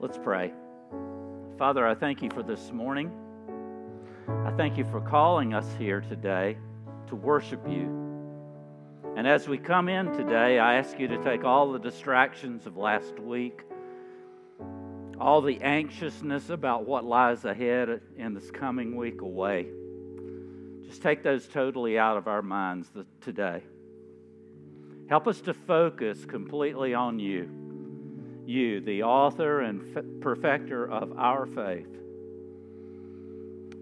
Let's pray. Father, I thank you for this morning. I thank you for calling us here today to worship you. And as we come in today, I ask you to take all the distractions of last week, all the anxiousness about what lies ahead in this coming week away. Just take those totally out of our minds today. Help us to focus completely on you, you, the author and perfecter of our faith.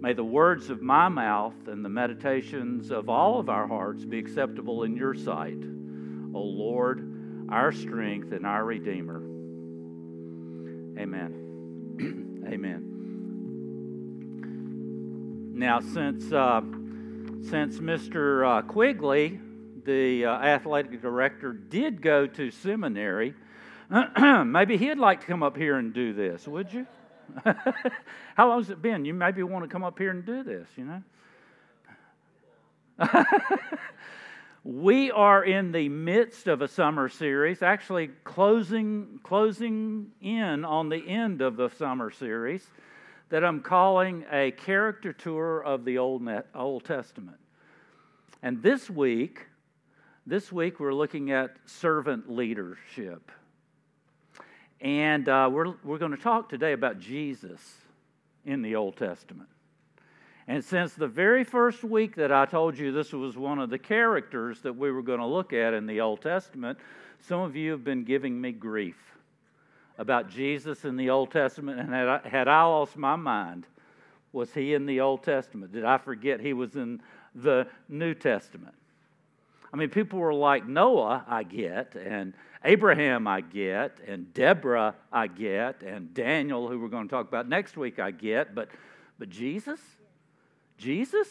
May the words of my mouth and the meditations of all of our hearts be acceptable in your sight, O Lord, our strength and our Redeemer. Amen. Amen. Now, since uh, since Mr. Uh, Quigley, the uh, athletic director, did go to seminary, maybe he'd like to come up here and do this, would you? How long has it been? You maybe want to come up here and do this, you know? we are in the midst of a summer series, actually closing, closing in on the end of the summer series that I'm calling a character tour of the Old, Old Testament. And this week, this week we're looking at servant leadership. And uh, we're, we're going to talk today about Jesus in the Old Testament. And since the very first week that I told you this was one of the characters that we were going to look at in the Old Testament, some of you have been giving me grief about Jesus in the Old Testament. And had I, had I lost my mind, was he in the Old Testament? Did I forget he was in the New Testament? I mean, people were like Noah, I get, and Abraham, I get, and Deborah, I get, and Daniel, who we're going to talk about next week, I get, but, but Jesus? Jesus?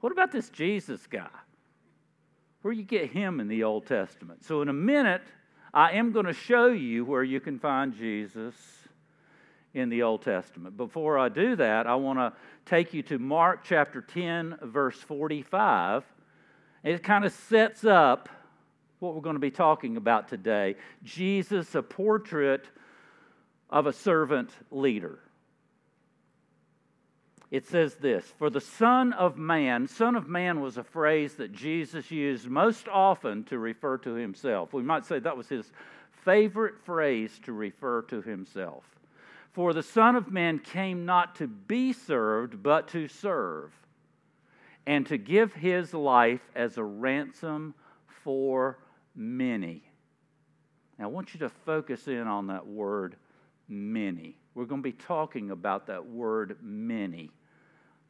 What about this Jesus guy? Where you get him in the Old Testament? So, in a minute, I am going to show you where you can find Jesus in the Old Testament. Before I do that, I want to take you to Mark chapter 10, verse 45. It kind of sets up what we're going to be talking about today Jesus, a portrait of a servant leader. It says this For the Son of Man, Son of Man was a phrase that Jesus used most often to refer to himself. We might say that was his favorite phrase to refer to himself. For the Son of Man came not to be served, but to serve, and to give his life as a ransom for many. Now, I want you to focus in on that word many. We're going to be talking about that word many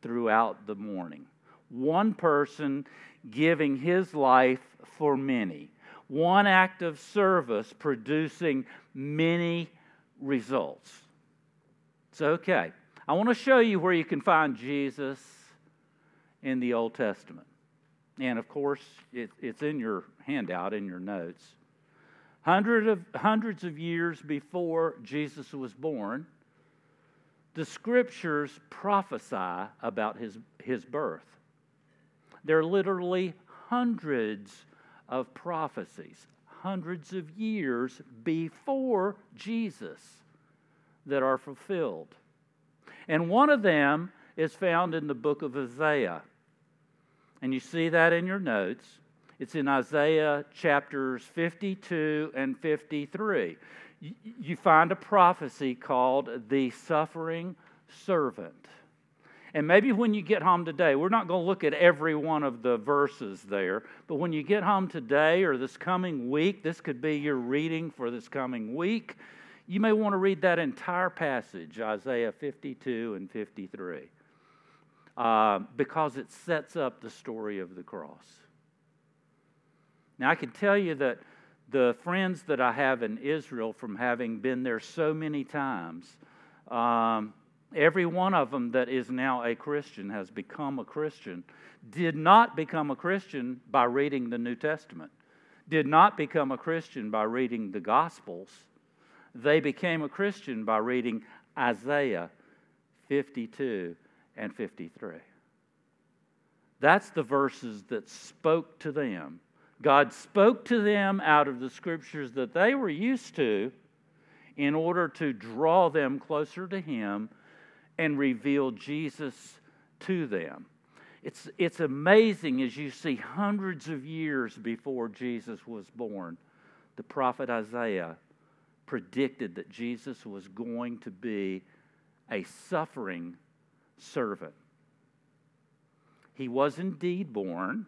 throughout the morning. One person giving his life for many. One act of service producing many results. It's okay. I want to show you where you can find Jesus in the Old Testament. And of course, it, it's in your handout, in your notes. Hundreds of, hundreds of years before Jesus was born, the scriptures prophesy about his, his birth. There are literally hundreds of prophecies, hundreds of years before Jesus that are fulfilled. And one of them is found in the book of Isaiah. And you see that in your notes. It's in Isaiah chapters 52 and 53. You find a prophecy called the suffering servant. And maybe when you get home today, we're not going to look at every one of the verses there, but when you get home today or this coming week, this could be your reading for this coming week. You may want to read that entire passage, Isaiah 52 and 53 uh, because it sets up the story of the cross. Now, I can tell you that the friends that I have in Israel, from having been there so many times, um, every one of them that is now a Christian has become a Christian, did not become a Christian by reading the New Testament, did not become a Christian by reading the Gospels. They became a Christian by reading Isaiah 52 and 53. That's the verses that spoke to them. God spoke to them out of the scriptures that they were used to in order to draw them closer to Him and reveal Jesus to them. It's, it's amazing as you see hundreds of years before Jesus was born, the prophet Isaiah predicted that Jesus was going to be a suffering servant. He was indeed born.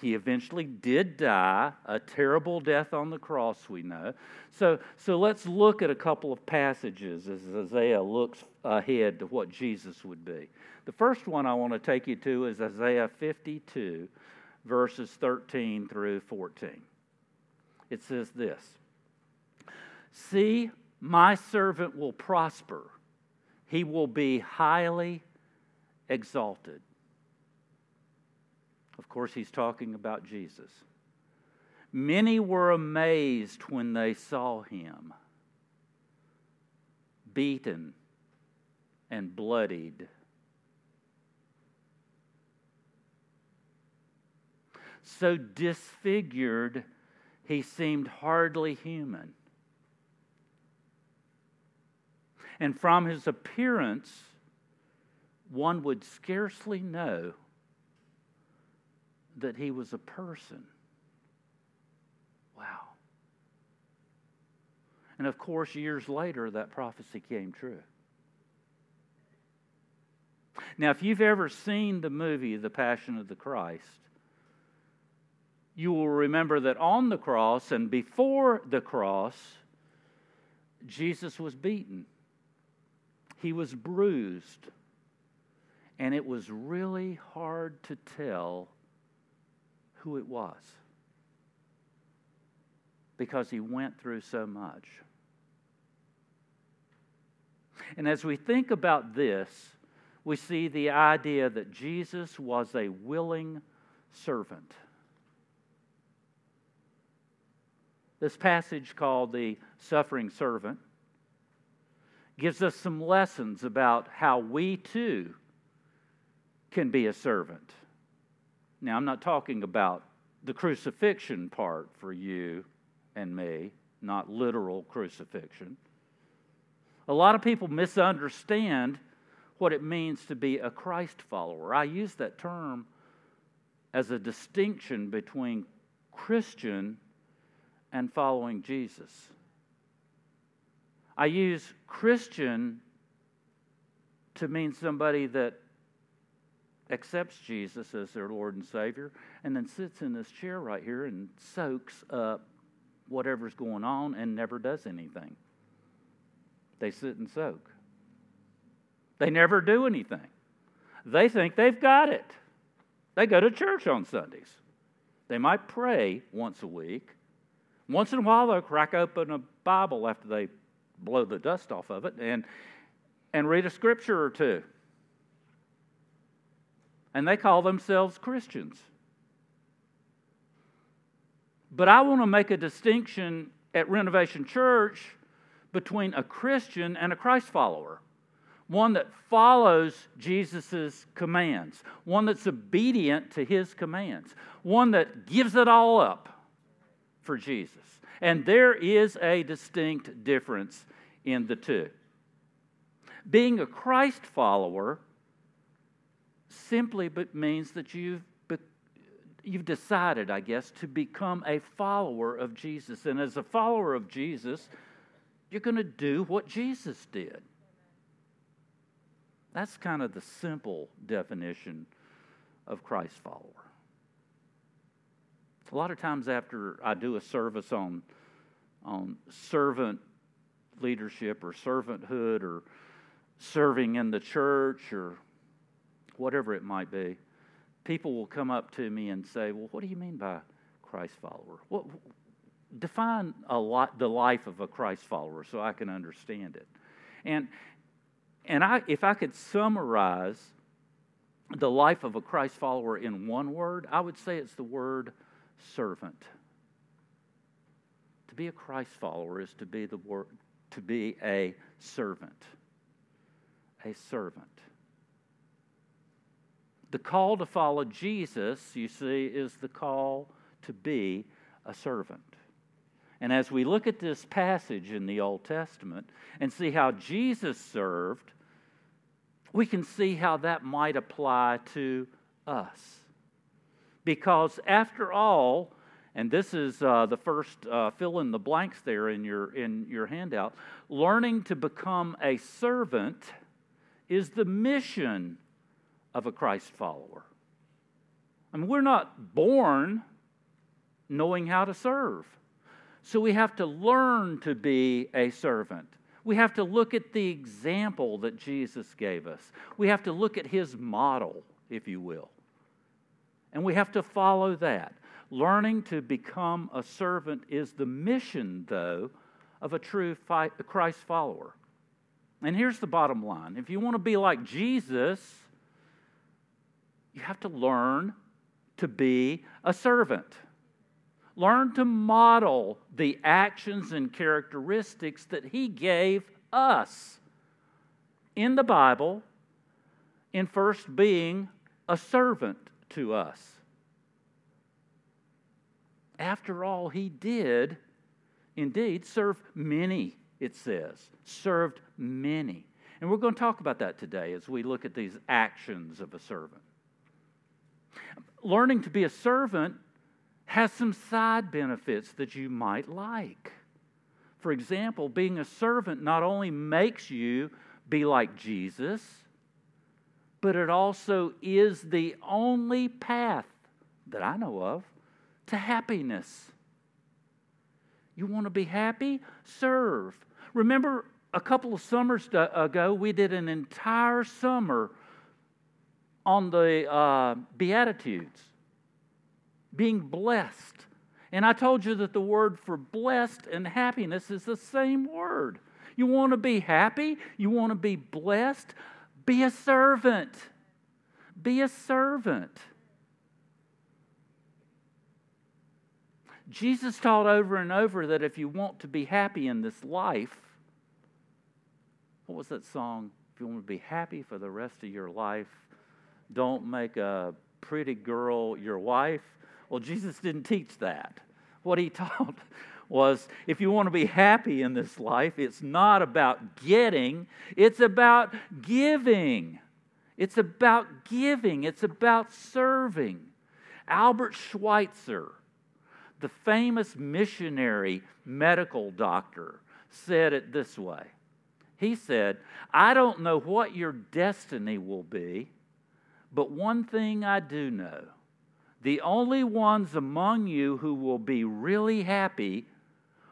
He eventually did die, a terrible death on the cross, we know. So, so let's look at a couple of passages as Isaiah looks ahead to what Jesus would be. The first one I want to take you to is Isaiah 52, verses 13 through 14. It says this See, my servant will prosper, he will be highly exalted. Of course, he's talking about Jesus. Many were amazed when they saw him, beaten and bloodied. So disfigured, he seemed hardly human. And from his appearance, one would scarcely know that he was a person. Wow. And of course, years later, that prophecy came true. Now, if you've ever seen the movie The Passion of the Christ, you will remember that on the cross and before the cross, Jesus was beaten. He was bruised. And it was really hard to tell who it was because he went through so much. And as we think about this, we see the idea that Jesus was a willing servant. This passage called the suffering servant gives us some lessons about how we too can be a servant. Now, I'm not talking about the crucifixion part for you and me, not literal crucifixion. A lot of people misunderstand what it means to be a Christ follower. I use that term as a distinction between Christian and following Jesus. I use Christian to mean somebody that accepts Jesus as their Lord and Savior, and then sits in this chair right here and soaks up whatever's going on and never does anything. They sit and soak. They never do anything. They think they've got it. They go to church on Sundays. They might pray once a week. Once in a while, they'll crack open a Bible after they blow the dust off of it and, and read a scripture or two and they call themselves Christians. But I want to make a distinction at Renovation Church between a Christian and a Christ follower. One that follows Jesus' commands, one that's obedient to his commands, one that gives it all up for Jesus. And there is a distinct difference in the two. Being a Christ follower simply means that you've you've decided, I guess, to become a follower of Jesus. And as a follower of Jesus, you're going to do what Jesus did. That's kind of the simple definition of Christ follower. A lot of times after I do a service on on servant leadership or servanthood or serving in the church or whatever it might be, people will come up to me and say, Well, what do you mean by Christ follower? What, define a lot, the life of a Christ follower so I can understand it. And, and I, if I could summarize the life of a Christ follower in one word, I would say it's the word servant. To be a Christ follower is to be the word, to be a servant. A servant. The call to follow Jesus, you see, is the call to be a servant. And as we look at this passage in the Old Testament and see how Jesus served, we can see how that might apply to us. Because after all, and this is uh, the first uh, fill in the blanks there in your, in your handout, learning to become a servant is the mission of a Christ follower. I mean, we're not born knowing how to serve. So we have to learn to be a servant. We have to look at the example that Jesus gave us. We have to look at his model, if you will. And we have to follow that. Learning to become a servant is the mission, though, of a true Christ follower. And here's the bottom line if you want to be like Jesus, you have to learn to be a servant. Learn to model the actions and characteristics that He gave us in the Bible, in first being a servant to us. After all, He did indeed serve many, it says, served many. And we're going to talk about that today as we look at these actions of a servant. Learning to be a servant has some side benefits that you might like. For example, being a servant not only makes you be like Jesus, but it also is the only path that I know of to happiness. You want to be happy? Serve. Remember a couple of summers ago, we did an entire summer on the uh, Beatitudes being blessed. And I told you that the word for blessed and happiness is the same word. You want to be happy? You want to be blessed? Be a servant. Be a servant. Jesus taught over and over that if you want to be happy in this life, what was that song? If you want to be happy for the rest of your life, don't make a pretty girl your wife. Well, Jesus didn't teach that. What he taught was if you want to be happy in this life, it's not about getting, it's about giving. It's about giving, it's about serving. Albert Schweitzer, the famous missionary medical doctor, said it this way. He said, I don't know what your destiny will be, but one thing I do know the only ones among you who will be really happy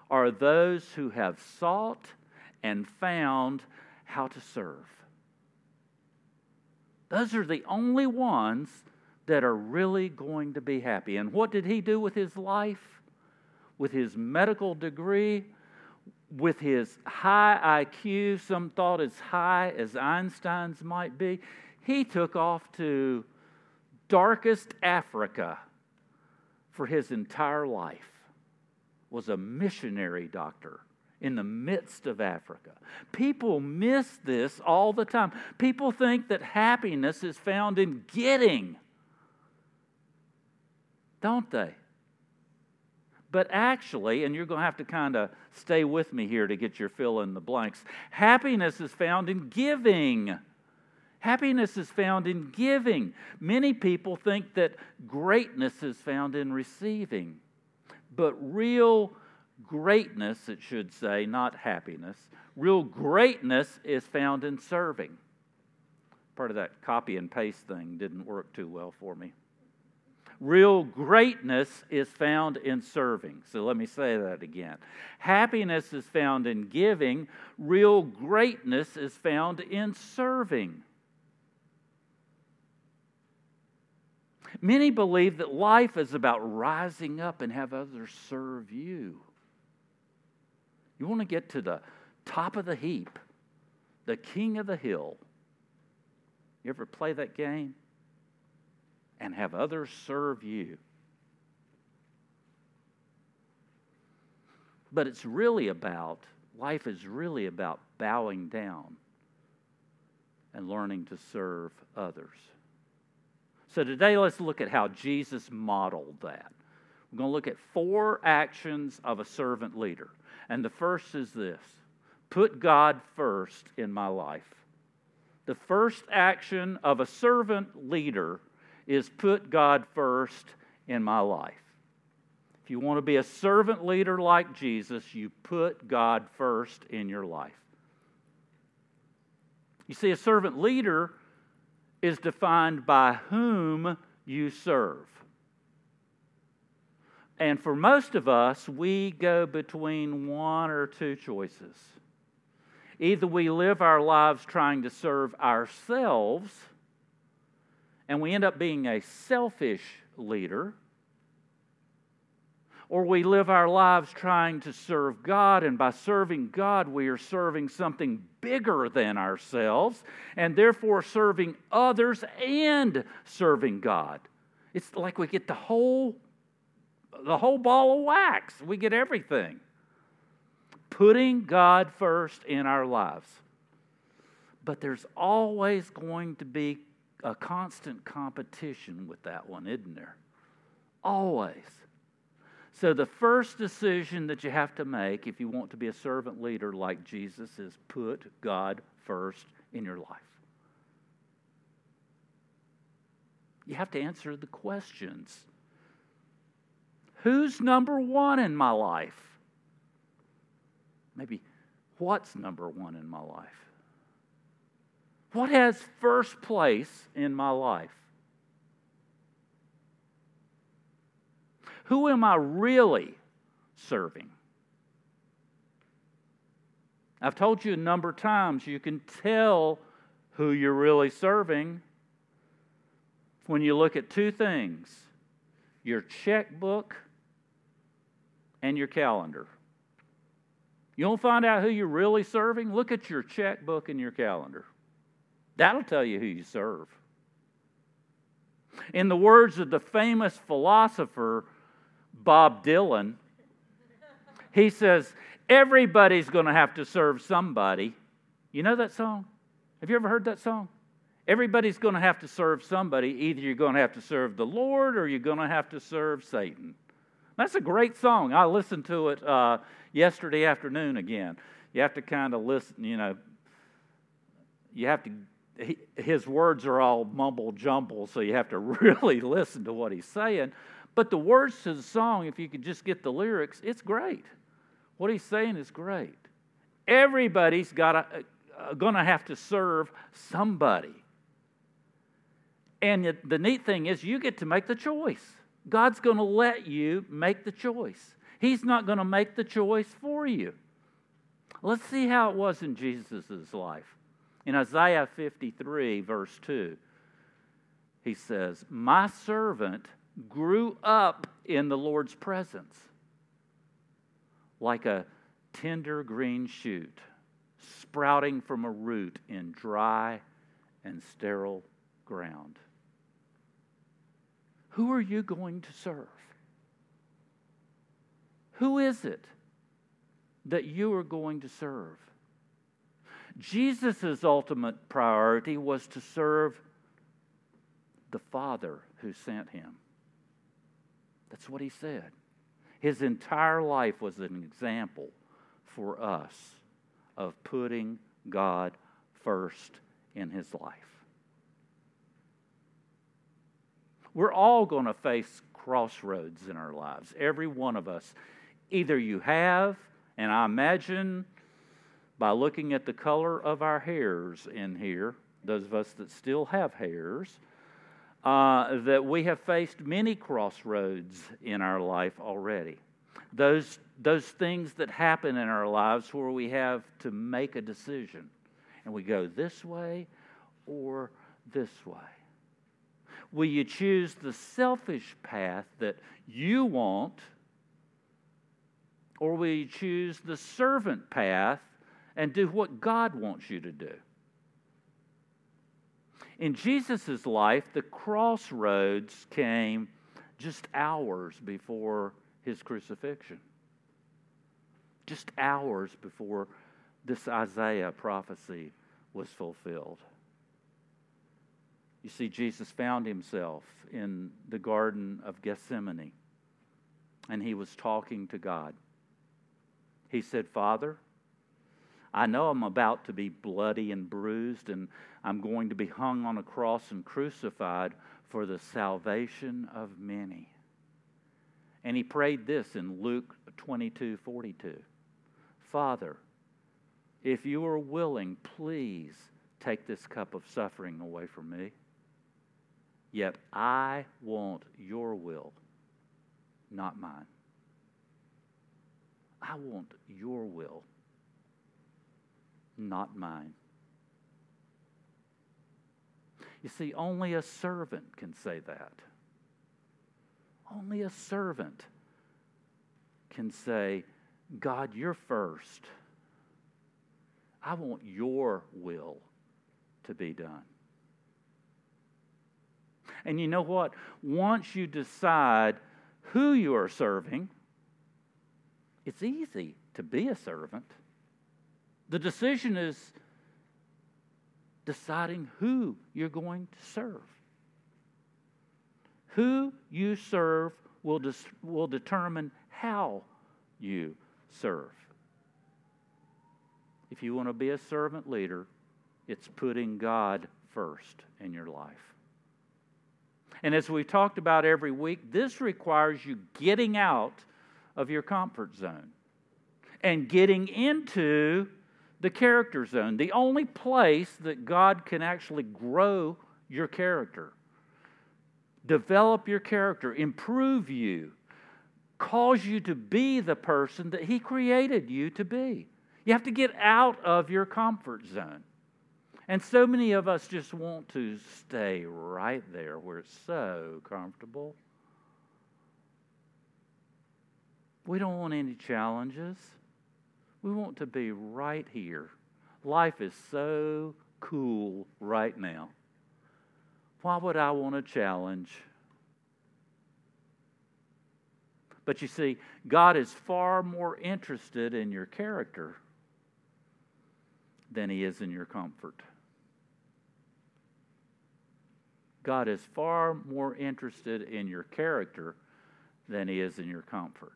are those who have sought and found how to serve. Those are the only ones that are really going to be happy. And what did he do with his life? With his medical degree, with his high IQ, some thought as high as Einstein's might be, he took off to darkest Africa for his entire life was a missionary doctor in the midst of Africa. People miss this all the time. People think that happiness is found in getting, don't they? But actually, and you're going to have to kind of stay with me here to get your fill in the blanks, happiness is found in giving. Happiness is found in giving. Many people think that greatness is found in receiving. But real greatness, it should say, not happiness, real greatness is found in serving. Part of that copy and paste thing didn't work too well for me. Real greatness is found in serving. So let me say that again. Happiness is found in giving, real greatness is found in serving. Many believe that life is about rising up and have others serve you. You want to get to the top of the heap, the king of the hill. You ever play that game? And have others serve you. But it's really about, life is really about bowing down and learning to serve others. So today, let's look at how Jesus modeled that. We're going to look at four actions of a servant leader. And the first is this put God first in my life. The first action of a servant leader is put God first in my life. If you want to be a servant leader like Jesus, you put God first in your life. You see, a servant leader is defined by whom you serve. And for most of us, we go between one or two choices. Either we live our lives trying to serve ourselves, and we end up being a selfish leader, or we live our lives trying to serve God, and by serving God, we are serving something bigger than ourselves, and therefore serving others and serving God. It's like we get the whole the whole ball of wax. We get everything. Putting God first in our lives. But there's always going to be a constant competition with that one, isn't there? Always. So, the first decision that you have to make if you want to be a servant leader like Jesus is put God first in your life. You have to answer the questions Who's number one in my life? Maybe what's number one in my life? What has first place in my life? Who am I really serving? I've told you a number of times you can tell who you're really serving when you look at two things your checkbook and your calendar. You don't find out who you're really serving? Look at your checkbook and your calendar. That'll tell you who you serve. In the words of the famous philosopher Bob Dylan, he says, Everybody's going to have to serve somebody. You know that song? Have you ever heard that song? Everybody's going to have to serve somebody. Either you're going to have to serve the Lord or you're going to have to serve Satan. That's a great song. I listened to it uh, yesterday afternoon again. You have to kind of listen, you know, you have to, his words are all mumble jumble, so you have to really listen to what he's saying. But the words to the song, if you could just get the lyrics, it's great. What he's saying is great. Everybody's got uh, going to have to serve somebody. And the neat thing is, you get to make the choice. God's going to let you make the choice. He's not going to make the choice for you. Let's see how it was in Jesus' life. In Isaiah 53, verse 2, he says, My servant grew up in the Lord's presence like a tender green shoot sprouting from a root in dry and sterile ground. Who are you going to serve? Who is it that you are going to serve? Jesus' ultimate priority was to serve the Father who sent him. That's what he said. His entire life was an example for us of putting God first in his life. We're all going to face crossroads in our lives, every one of us. Either you have, and I imagine by looking at the color of our hairs in here, those of us that still have hairs, uh, that we have faced many crossroads in our life already. Those, those things that happen in our lives where we have to make a decision and we go this way or this way. Will you choose the selfish path that you want? Or will you choose the servant path and do what God wants you to do? In Jesus' life, the crossroads came just hours before his crucifixion. Just hours before this Isaiah prophecy was fulfilled. You see, Jesus found himself in the Garden of Gethsemane. and he was talking to God. He said, Father, I know I'm about to be bloody and bruised, and I'm going to be hung on a cross and crucified for the salvation of many. And he prayed this in Luke 22 42. Father, if you are willing, please take this cup of suffering away from me. Yet I want your will, not mine. I want your will, not mine. You see, only a servant can say that. Only a servant can say, God, you're first. I want your will to be done. And you know what? Once you decide who you are serving, it's easy to be a servant. The decision is deciding who you're going to serve. Who you serve will, will determine how you serve. If you want to be a servant leader, it's putting God first in your life. And as we've talked about every week, this requires you getting out of your comfort zone and getting into the character zone, the only place that God can actually grow your character, develop your character, improve you, cause you to be the person that He created you to be. You have to get out of your comfort zone. And so many of us just want to stay right there where it's so comfortable. We don't want any challenges. We want to be right here. Life is so cool right now. Why would I want a challenge? But you see, God is far more interested in your character than He is in your comfort. God is far more interested in your character than He is in your comfort.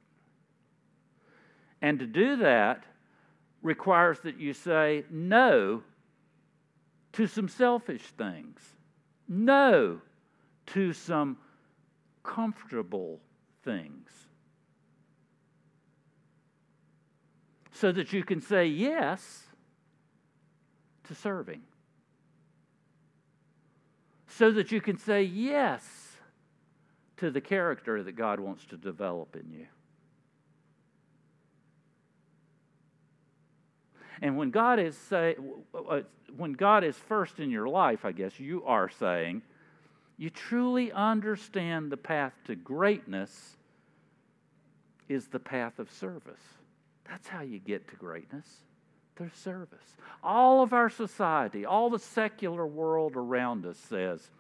And to do that, requires that you say no to some selfish things, no to some comfortable things, so that you can say yes to serving, so that you can say yes to the character that God wants to develop in you. And when God is say, uh, when God is first in your life, I guess you are saying, you truly understand the path to greatness is the path of service. That's how you get to greatness through service. All of our society, all the secular world around us says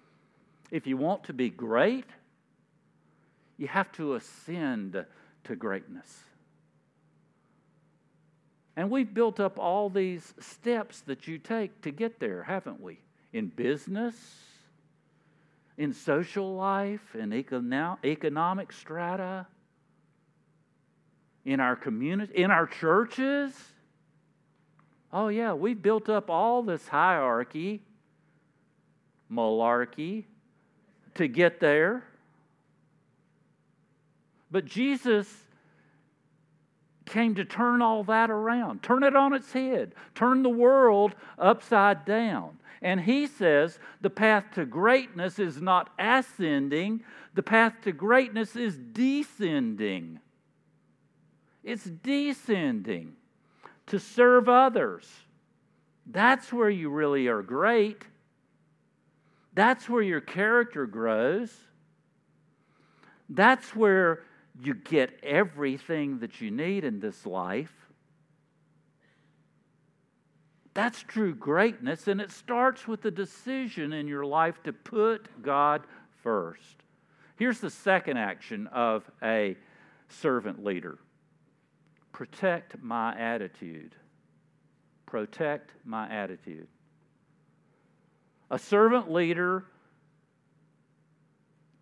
if you want to be great, you have to ascend to greatness. And we've built up all these steps that you take to get there, haven't we? In business, in social life, in economic strata, in our community, in our churches. Oh, yeah, we've built up all this hierarchy, malarkey, to get there. But Jesus came to turn all that around, turn it on its head, turn the world upside down. And he says the path to greatness is not ascending, the path to greatness is descending. It's descending to serve others. That's where you really are great. That's where your character grows. That's where you get everything that you need in this life. That's true greatness, and it starts with the decision in your life to put God first. Here's the second action of a servant leader protect my attitude. Protect my attitude. A servant leader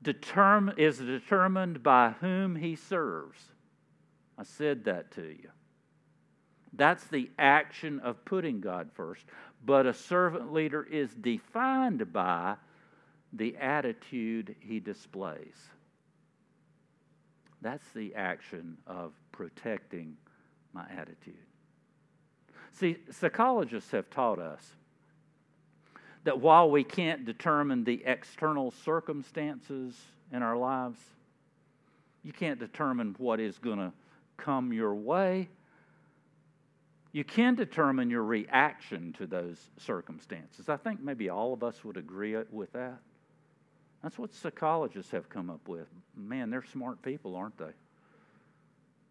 determ- is determined by whom he serves. I said that to you. That's the action of putting God first. But a servant leader is defined by the attitude he displays. That's the action of protecting my attitude. See, psychologists have taught us that while we can't determine the external circumstances in our lives, you can't determine what is going to come your way. You can determine your reaction to those circumstances. I think maybe all of us would agree with that. That's what psychologists have come up with. Man, they're smart people, aren't they?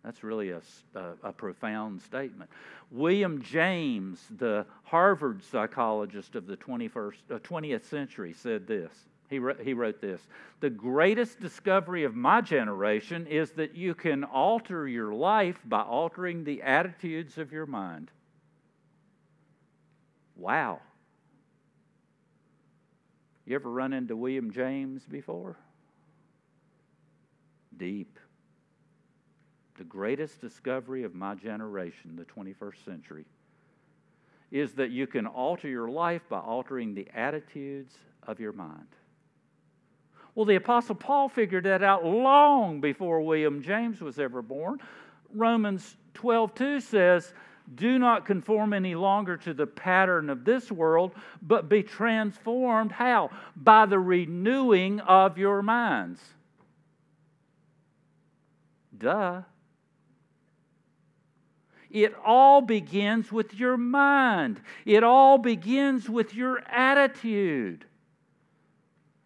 That's really a, a, a, profound statement. William James, the Harvard psychologist of the 21st, uh, 20th century, said this. He, he wrote this The greatest discovery of my generation is that you can alter your life by altering the attitudes of your mind. Wow. You ever run into William James before? Deep the greatest discovery of my generation, the 21st century, is that you can alter your life by altering the attitudes of your mind. Well, the Apostle Paul figured that out long before William James was ever born. Romans 12 2 says, Do not conform any longer to the pattern of this world, but be transformed. How? By the renewing of your minds. Duh. It all begins with your mind, it all begins with your attitude.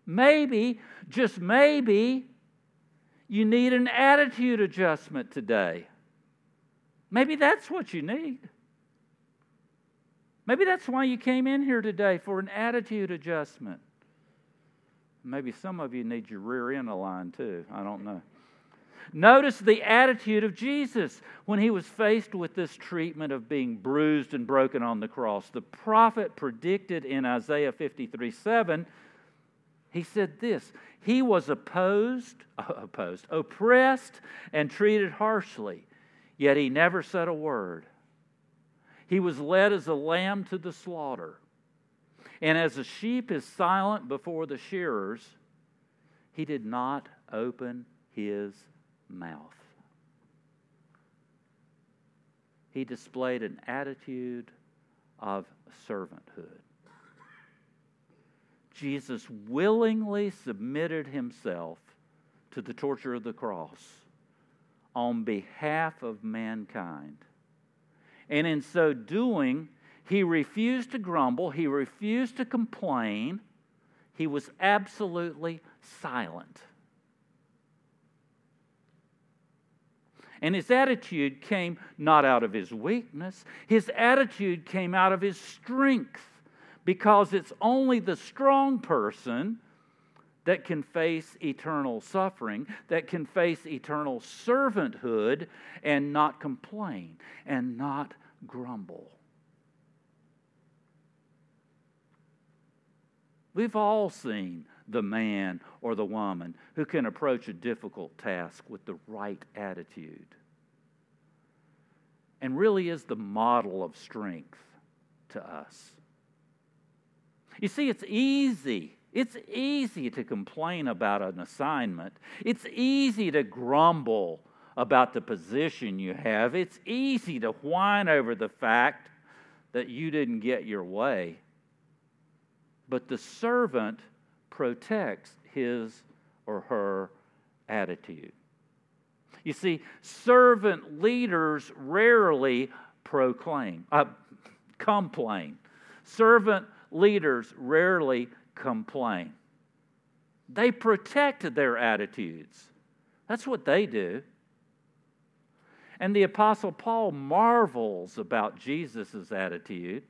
Maybe, just maybe, you need an attitude adjustment today. Maybe that's what you need. Maybe that's why you came in here today for an attitude adjustment. Maybe some of you need your rear end aligned too. I don't know. Notice the attitude of Jesus when he was faced with this treatment of being bruised and broken on the cross. The prophet predicted in Isaiah 53 7, he said this He was opposed, opposed, oppressed, and treated harshly, yet he never said a word. He was led as a lamb to the slaughter. And as a sheep is silent before the shearers, he did not open his mouth. He displayed an attitude of servanthood. Jesus willingly submitted himself to the torture of the cross on behalf of mankind. And in so doing, he refused to grumble, he refused to complain, he was absolutely silent. And his attitude came not out of his weakness, his attitude came out of his strength because it's only the strong person that can face eternal suffering, that can face eternal servanthood and not complain and not grumble. We've all seen the man or the woman who can approach a difficult task with the right attitude and really is the model of strength to us. You see, it's easy. It's easy to complain about an assignment. It's easy to grumble about the position you have. It's easy to whine over the fact that you didn't get your way. But the servant protects his or her attitude. You see, servant leaders rarely proclaim, uh, complain. Servant leaders rarely complain. They protect their attitudes. That's what they do. And the Apostle Paul marvels about Jesus' attitude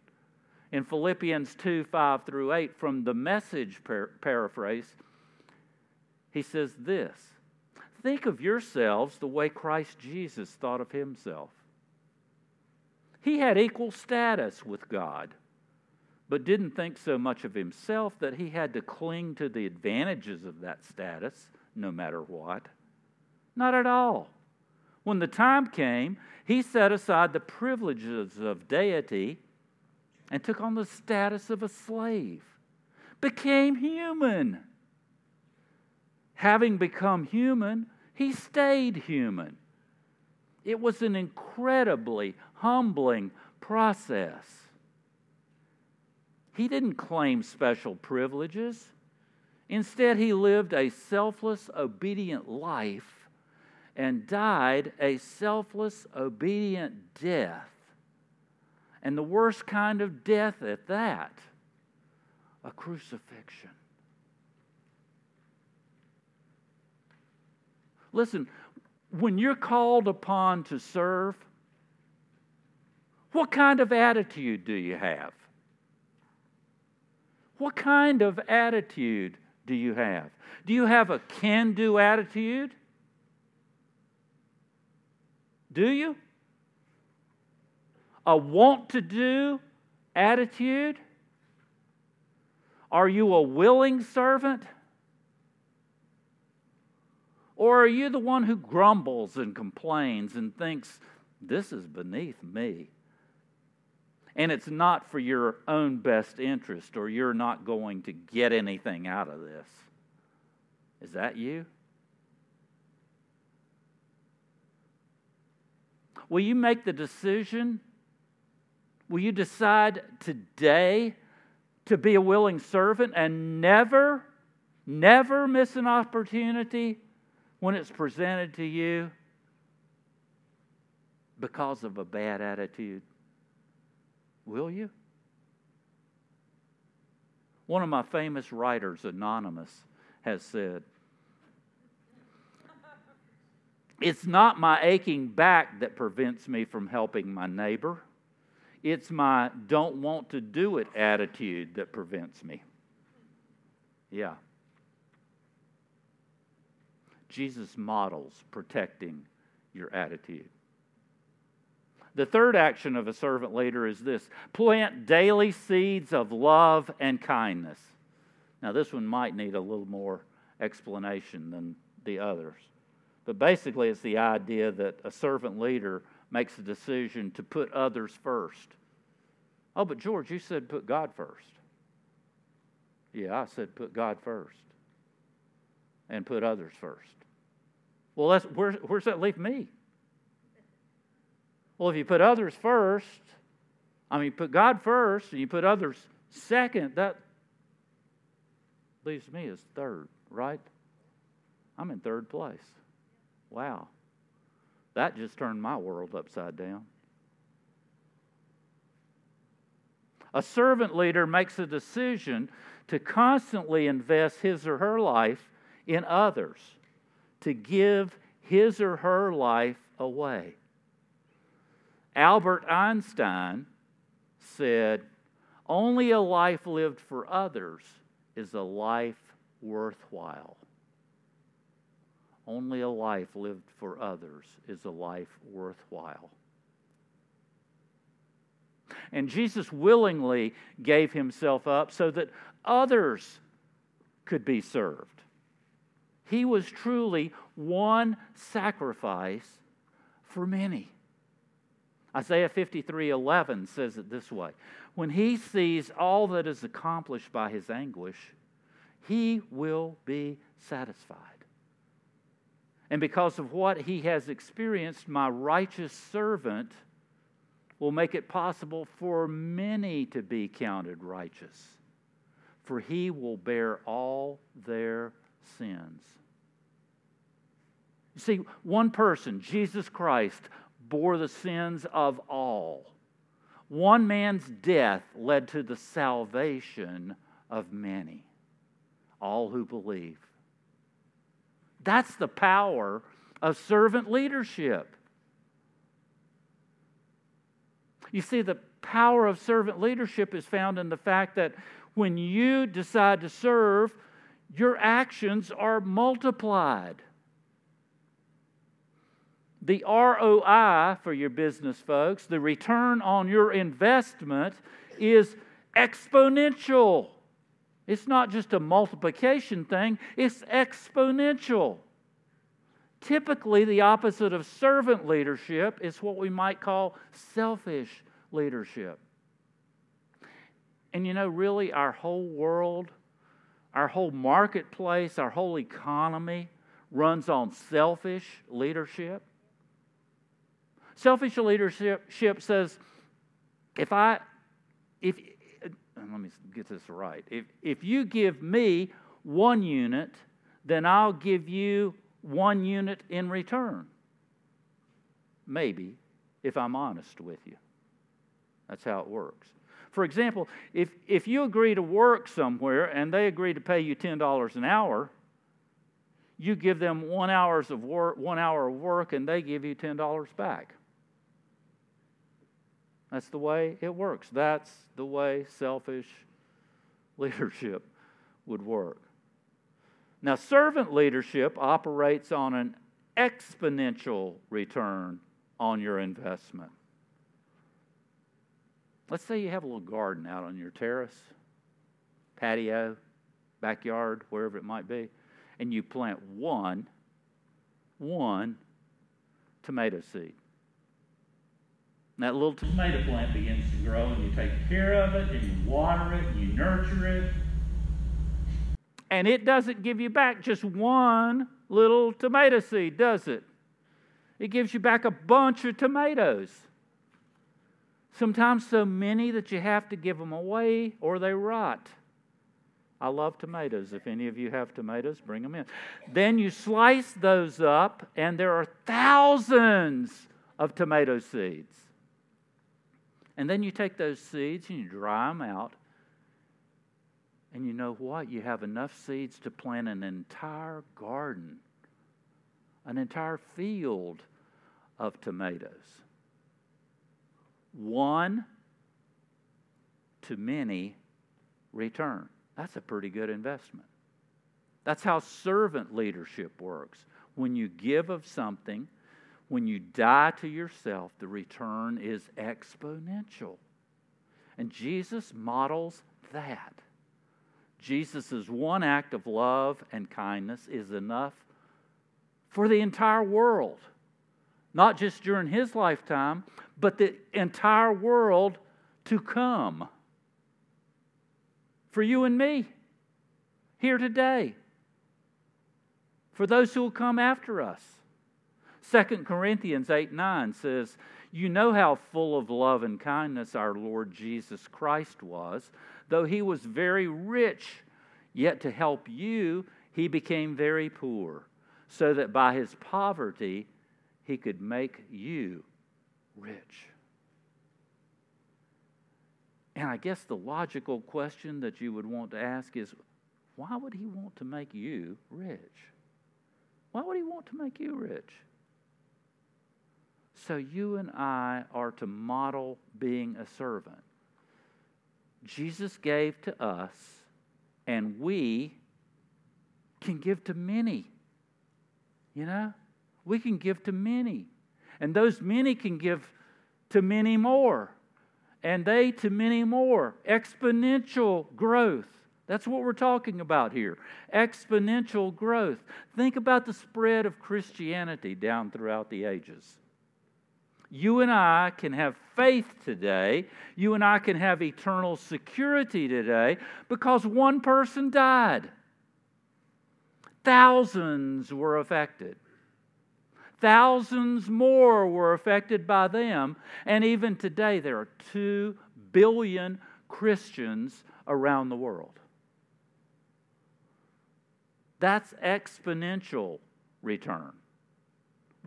in Philippians 2 5 through 8 from the message par- paraphrase, he says this Think of yourselves the way Christ Jesus thought of himself. He had equal status with God, but didn't think so much of himself that he had to cling to the advantages of that status no matter what. Not at all. When the time came, he set aside the privileges of deity and took on the status of a slave, became human. Having become human, he stayed human. It was an incredibly humbling process. He didn't claim special privileges. Instead, he lived a selfless, obedient life and died a selfless, obedient death. And the worst kind of death at that a crucifixion. Listen, when you're called upon to serve, what kind of attitude do you have? What kind of attitude do you have? Do you have a can do attitude? Do you? A want to do attitude? Are you a willing servant? Or are you the one who grumbles and complains and thinks, this is beneath me? And it's not for your own best interest, or you're not going to get anything out of this. Is that you? Will you make the decision? Will you decide today to be a willing servant and never, never miss an opportunity when it's presented to you because of a bad attitude? Will you? One of my famous writers, Anonymous, has said, It's not my aching back that prevents me from helping my neighbor. It's my don't want to do it attitude that prevents me. Yeah. Jesus models protecting your attitude. The third action of a servant leader is this plant daily seeds of love and kindness. Now, this one might need a little more explanation than the others. But basically, it's the idea that a servant leader makes a decision to put others first. Oh, but George, you said put God first. Yeah, I said put God first and put others first. Well, that's, where, where's that leave me? Well, if you put others first, I mean, put God first and you put others second, that leaves me as third, right? I'm in third place. Wow. That just turned my world upside down. A servant leader makes a decision to constantly invest his or her life in others, to give his or her life away. Albert Einstein said, Only a life lived for others is a life worthwhile. Only a life lived for others is a life worthwhile. And Jesus willingly gave himself up so that others could be served. He was truly one sacrifice for many. Isaiah 53 11 says it this way When he sees all that is accomplished by his anguish, he will be satisfied. And because of what he has experienced, my righteous servant will make it possible for many to be counted righteous, for he will bear all their sins. You see, one person, Jesus Christ, bore the sins of all. One man's death led to the salvation of many, all who believe. That's the power of servant leadership. You see, the power of servant leadership is found in the fact that when you decide to serve, your actions are multiplied. The ROI for your business folks, the return on your investment, is exponential. It's not just a multiplication thing, it's exponential. Typically, the opposite of servant leadership is what we might call selfish leadership. And you know, really, our whole world, our whole marketplace, our whole economy runs on selfish leadership. Selfish leadership says, if I, if, let me get this right. If, if you give me one unit, then I'll give you one unit in return. Maybe, if I'm honest with you. That's how it works. For example, if, if you agree to work somewhere and they agree to pay you $10 an hour, you give them one hours of work, one hour of work, and they give you $10 back. That's the way it works. That's the way selfish leadership would work. Now, servant leadership operates on an exponential return on your investment. Let's say you have a little garden out on your terrace, patio, backyard, wherever it might be, and you plant one, one tomato seed. That little tomato plant begins to grow, and you take care of it, and you water it, and you nurture it, and it doesn't give you back just one little tomato seed, does it? It gives you back a bunch of tomatoes. Sometimes so many that you have to give them away or they rot. I love tomatoes. If any of you have tomatoes, bring them in. Then you slice those up, and there are thousands of tomato seeds. And then you take those seeds and you dry them out and you know what? You have enough seeds to plant an entire garden, an entire field of tomatoes. One to many return. That's a pretty good investment. That's how servant leadership works. When you give of something, when you die to yourself, the return is exponential. And Jesus models that. Jesus' one act of love and kindness is enough for the entire world. Not just during his lifetime, but the entire world to come. For you and me, here today. For those who will come after us. 2 Corinthians 8 9 says, You know how full of love and kindness our Lord Jesus Christ was Though he was very rich, yet to help you, he became very poor, so that by his poverty he could make you rich. And I guess the logical question that you would want to ask is why would he want to make you rich? Why would he want to make you rich? So you and I are to model being a servant. Jesus gave to us, and we can give to many. You know? We can give to many. And those many can give to many more. And they to many more. Exponential growth. That's what we're talking about here. Exponential growth. Think about the spread of Christianity down throughout the ages. You and I can have faith today. You and I can have eternal security today because one person died. Thousands were affected. Thousands more were affected by them. And even today, there are 2 billion Christians around the world. That's exponential return.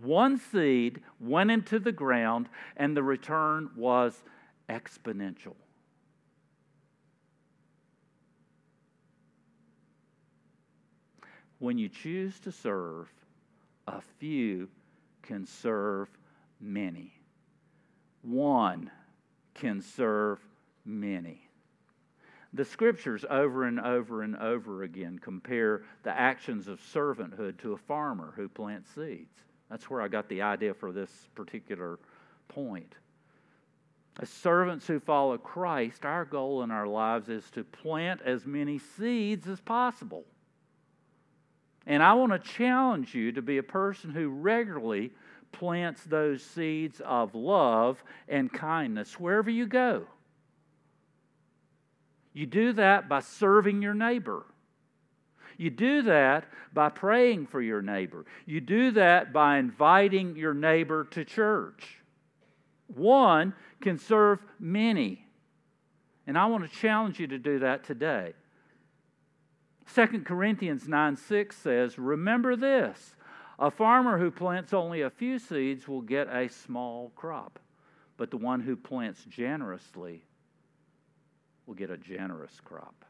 One seed went into the ground, and the return was exponential. When you choose to serve, a few can serve many. One can serve many. The scriptures over and over and over again compare the actions of servanthood to a farmer who plants seeds. That's where I got the idea for this particular point. As servants who follow Christ, our goal in our lives is to plant as many seeds as possible. And I want to challenge you to be a person who regularly plants those seeds of love and kindness wherever you go. You do that by serving your neighbor. You do that by praying for your neighbor. You do that by inviting your neighbor to church. One can serve many. And I want to challenge you to do that today. 2 Corinthians 9 6 says, Remember this a farmer who plants only a few seeds will get a small crop, but the one who plants generously will get a generous crop.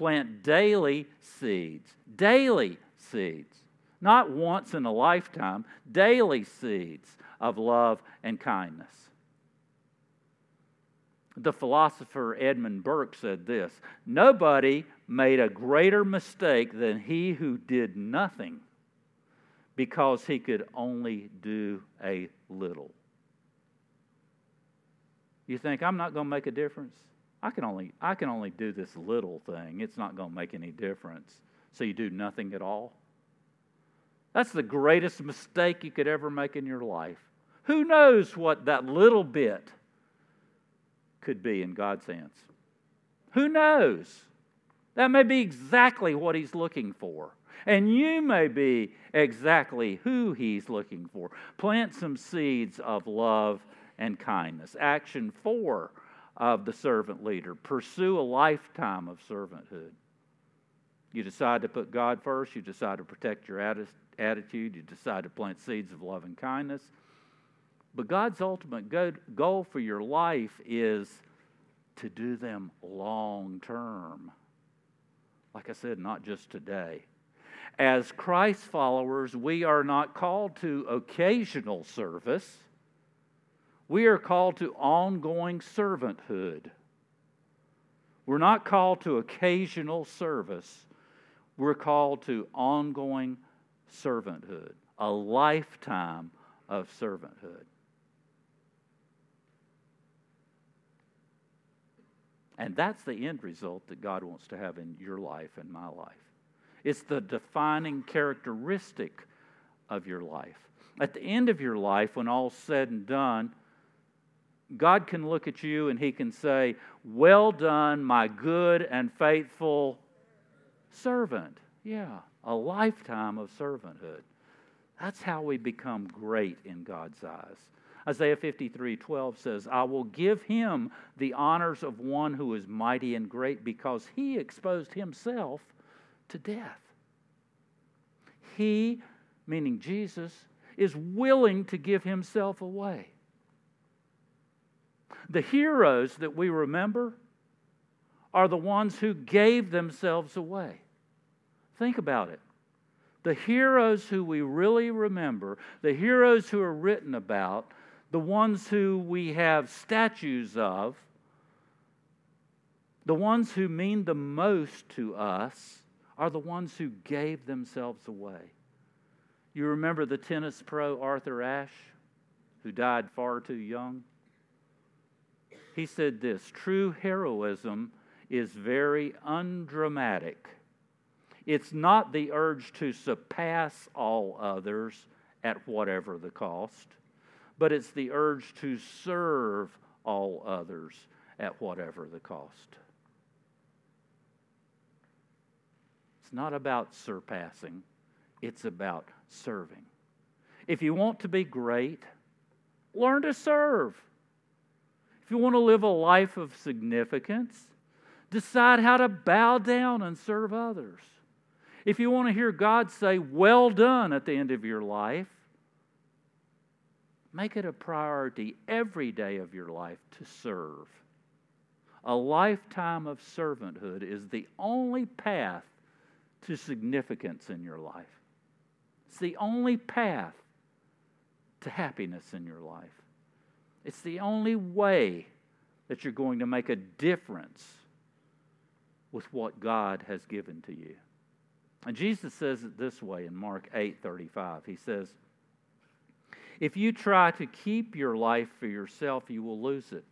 Plant daily seeds, daily seeds, not once in a lifetime, daily seeds of love and kindness. The philosopher Edmund Burke said this Nobody made a greater mistake than he who did nothing because he could only do a little. You think, I'm not going to make a difference? I can only, I can only do this little thing. It's not going to make any difference. So you do nothing at all? That's the greatest mistake you could ever make in your life. Who knows what that little bit could be in God's hands? Who knows? That may be exactly what He's looking for. And you may be exactly who He's looking for. Plant some seeds of love and kindness. Action four of the servant leader pursue a lifetime of servanthood. You decide to put God first, you decide to protect your attitude, you decide to plant seeds of love and kindness. But God's ultimate goal for your life is to do them long term. Like I said, not just today. As Christ followers, we are not called to occasional service. We are called to ongoing servanthood. We're not called to occasional service. We're called to ongoing servanthood, a lifetime of servanthood. And that's the end result that God wants to have in your life and my life. It's the defining characteristic of your life. At the end of your life, when all's said and done, God can look at you and He can say, Well done, my good and faithful servant. Yeah, a lifetime of servanthood. That's how we become great in God's eyes. Isaiah 53 12 says, I will give him the honors of one who is mighty and great because he exposed himself to death. He, meaning Jesus, is willing to give himself away. The heroes that we remember are the ones who gave themselves away. Think about it. The heroes who we really remember, the heroes who are written about, the ones who we have statues of, the ones who mean the most to us, are the ones who gave themselves away. You remember the tennis pro Arthur Ashe, who died far too young? He said this true heroism is very undramatic. It's not the urge to surpass all others at whatever the cost but it's the urge to serve all others at whatever the cost. It's not about surpassing, it's about serving. If you want to be great, learn to serve. If you want to live a life of significance, decide how to bow down and serve others. If you want to hear God say, Well done at the end of your life, Make it a priority every day of your life to serve. A lifetime of servanthood is the only path to significance in your life. It's the only path to happiness in your life. It's the only way that you're going to make a difference with what God has given to you. And Jesus says it this way in Mark 8 35. He says, If you try to keep your life for yourself, you will lose it.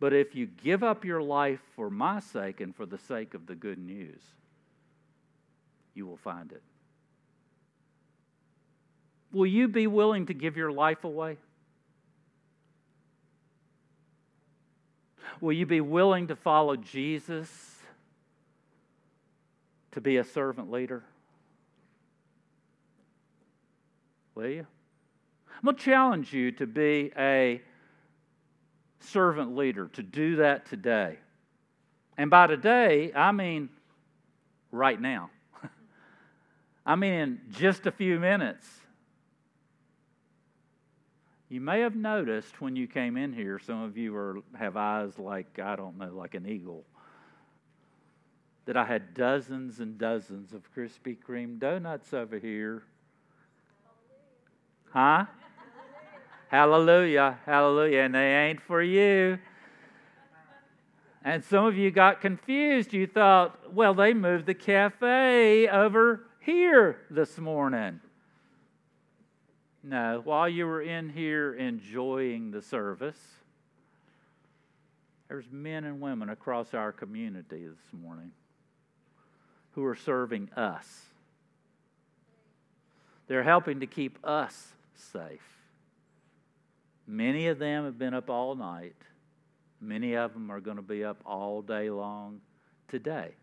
But if you give up your life for my sake and for the sake of the good news, you will find it. Will you be willing to give your life away? Will you be willing to follow Jesus to be a servant leader? Will you? I'm going to challenge you to be a servant leader, to do that today. And by today, I mean right now. I mean in just a few minutes. You may have noticed when you came in here, some of you are, have eyes like, I don't know, like an eagle, that I had dozens and dozens of Krispy Kreme donuts over here. Huh? Hallelujah, hallelujah. And they ain't for you. And some of you got confused. You thought, well, they moved the cafe over here this morning. No, while you were in here enjoying the service, there's men and women across our community this morning who are serving us. They're helping to keep us safe. Many of them have been up all night. Many of them are going to be up all day long today.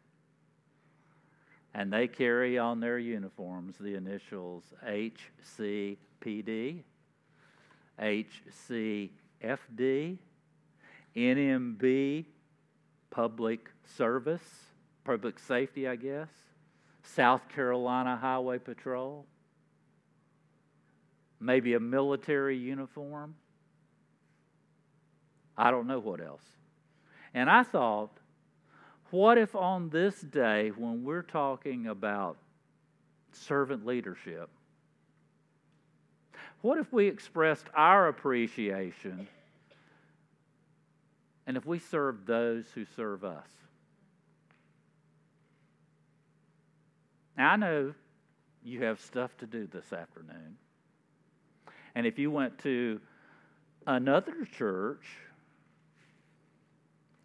And they carry on their uniforms the initials HCPD, HCFD, NMB, Public Service, Public Safety, I guess, South Carolina Highway Patrol, maybe a military uniform. I don't know what else. And I thought, what if on this day, when we're talking about servant leadership, what if we expressed our appreciation and if we served those who serve us? Now, I know you have stuff to do this afternoon. And if you went to another church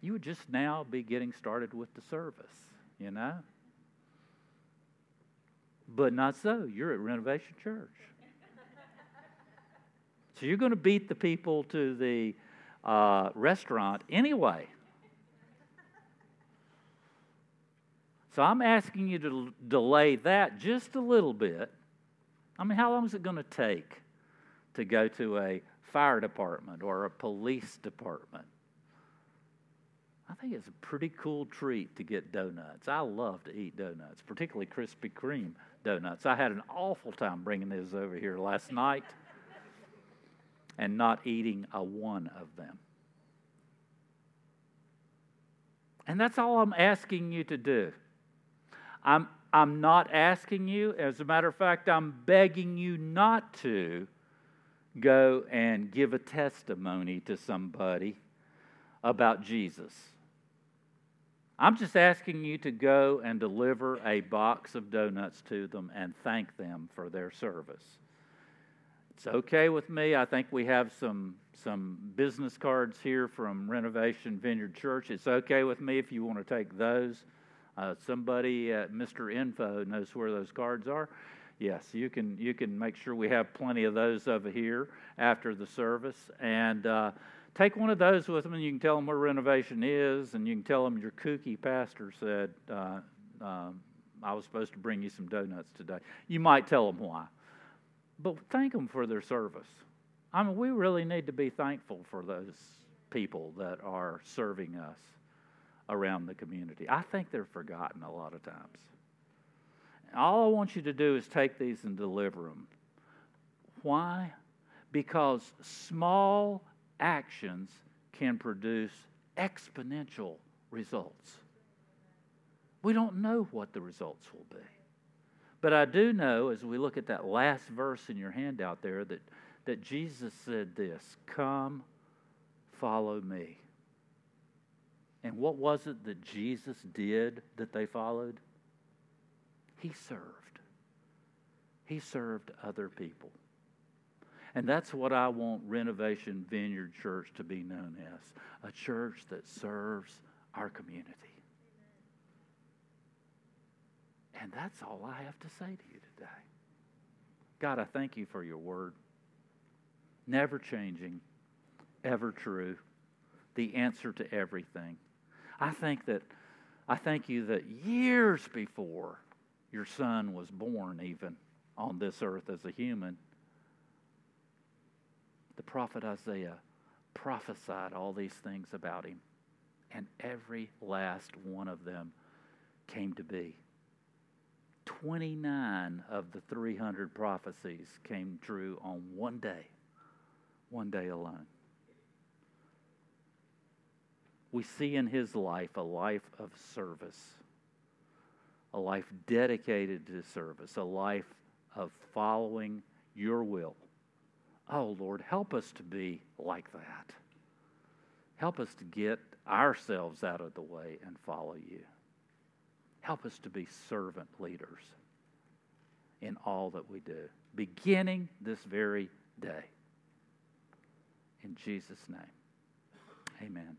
you would just now be getting started with the service, you know? But not so. You're at Renovation Church. so you're going to beat the people to the uh, restaurant anyway. So I'm asking you to delay that just a little bit. I mean, how long is it going to take to go to a fire department or a police department? I think it's a pretty cool treat to get donuts. I love to eat donuts, particularly Krispy Kreme donuts. I had an awful time bringing those over here last night and not eating a one of them. And that's all I'm asking you to do. I'm, I'm not asking you, as a matter of fact, I'm begging you not to go and give a testimony to somebody about Jesus. I'm just asking you to go and deliver a box of donuts to them and thank them for their service. It's okay with me. I think we have some some business cards here from Renovation Vineyard Church. It's okay with me if you want to take those. Uh, somebody at Mr. Info knows where those cards are. Yes, you can you can make sure we have plenty of those over here after the service and. Uh, take one of those with them and you can tell them where renovation is and you can tell them your kooky pastor said uh, uh, i was supposed to bring you some donuts today. You might tell them why but thank them for their service. I mean we really need to be thankful for those people that are serving us around the community. I think they're forgotten a lot of times. All i want you to do is take these and deliver them why? Because small actions can produce exponential results. We don't know what the results will be. But I do know, as we look at that last verse in your handout there, that, that Jesus said this Come, follow me. And what was it that Jesus did that they followed? He served. He served other people. And that's what I want Renovation Vineyard Church to be known as a church that serves our community. And that's all I have to say to you today. God, I thank you for your word. Never changing, ever true, the answer to everything. I think that I thank you that years before your son was born, even on this earth as a human, the prophet Isaiah prophesied all these things about him, and every last one of them came to be. 29 of the 300 prophecies came true on one day, one day alone. We see in his life a life of service, a life dedicated to service, a life of following your will. Oh, Lord, help us to be like that. Help us to get ourselves out of the way and follow you. Help us to be servant leaders in all that we do, beginning this very day. In Jesus' name, amen.